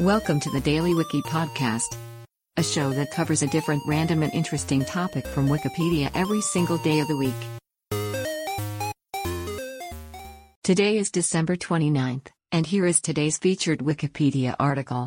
Welcome to the Daily Wiki Podcast, a show that covers a different random and interesting topic from Wikipedia every single day of the week. Today is December 29th, and here is today's featured Wikipedia article.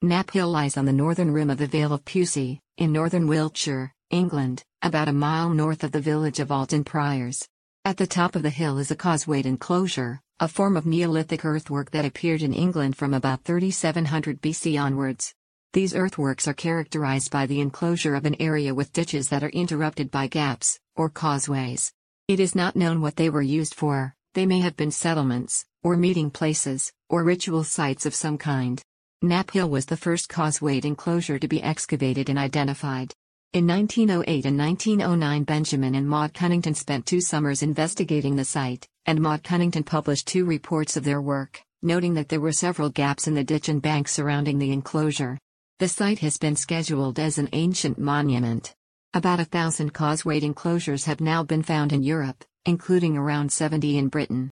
Knapp Hill lies on the northern rim of the Vale of Pewsey, in northern Wiltshire, England, about a mile north of the village of Alton Priors. At the top of the hill is a causewayed enclosure, a form of Neolithic earthwork that appeared in England from about 3700 BC onwards. These earthworks are characterized by the enclosure of an area with ditches that are interrupted by gaps, or causeways. It is not known what they were used for, they may have been settlements, or meeting places, or ritual sites of some kind. Knapp Hill was the first causewayed enclosure to be excavated and identified. In 1908 and 1909 Benjamin and Maud Cunnington spent two summers investigating the site, and Maud Cunnington published two reports of their work, noting that there were several gaps in the ditch and bank surrounding the enclosure. The site has been scheduled as an ancient monument. About a thousand causewayed enclosures have now been found in Europe, including around 70 in Britain.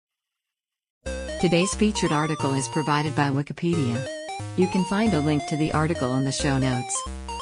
Today's featured article is provided by Wikipedia. You can find a link to the article in the show notes.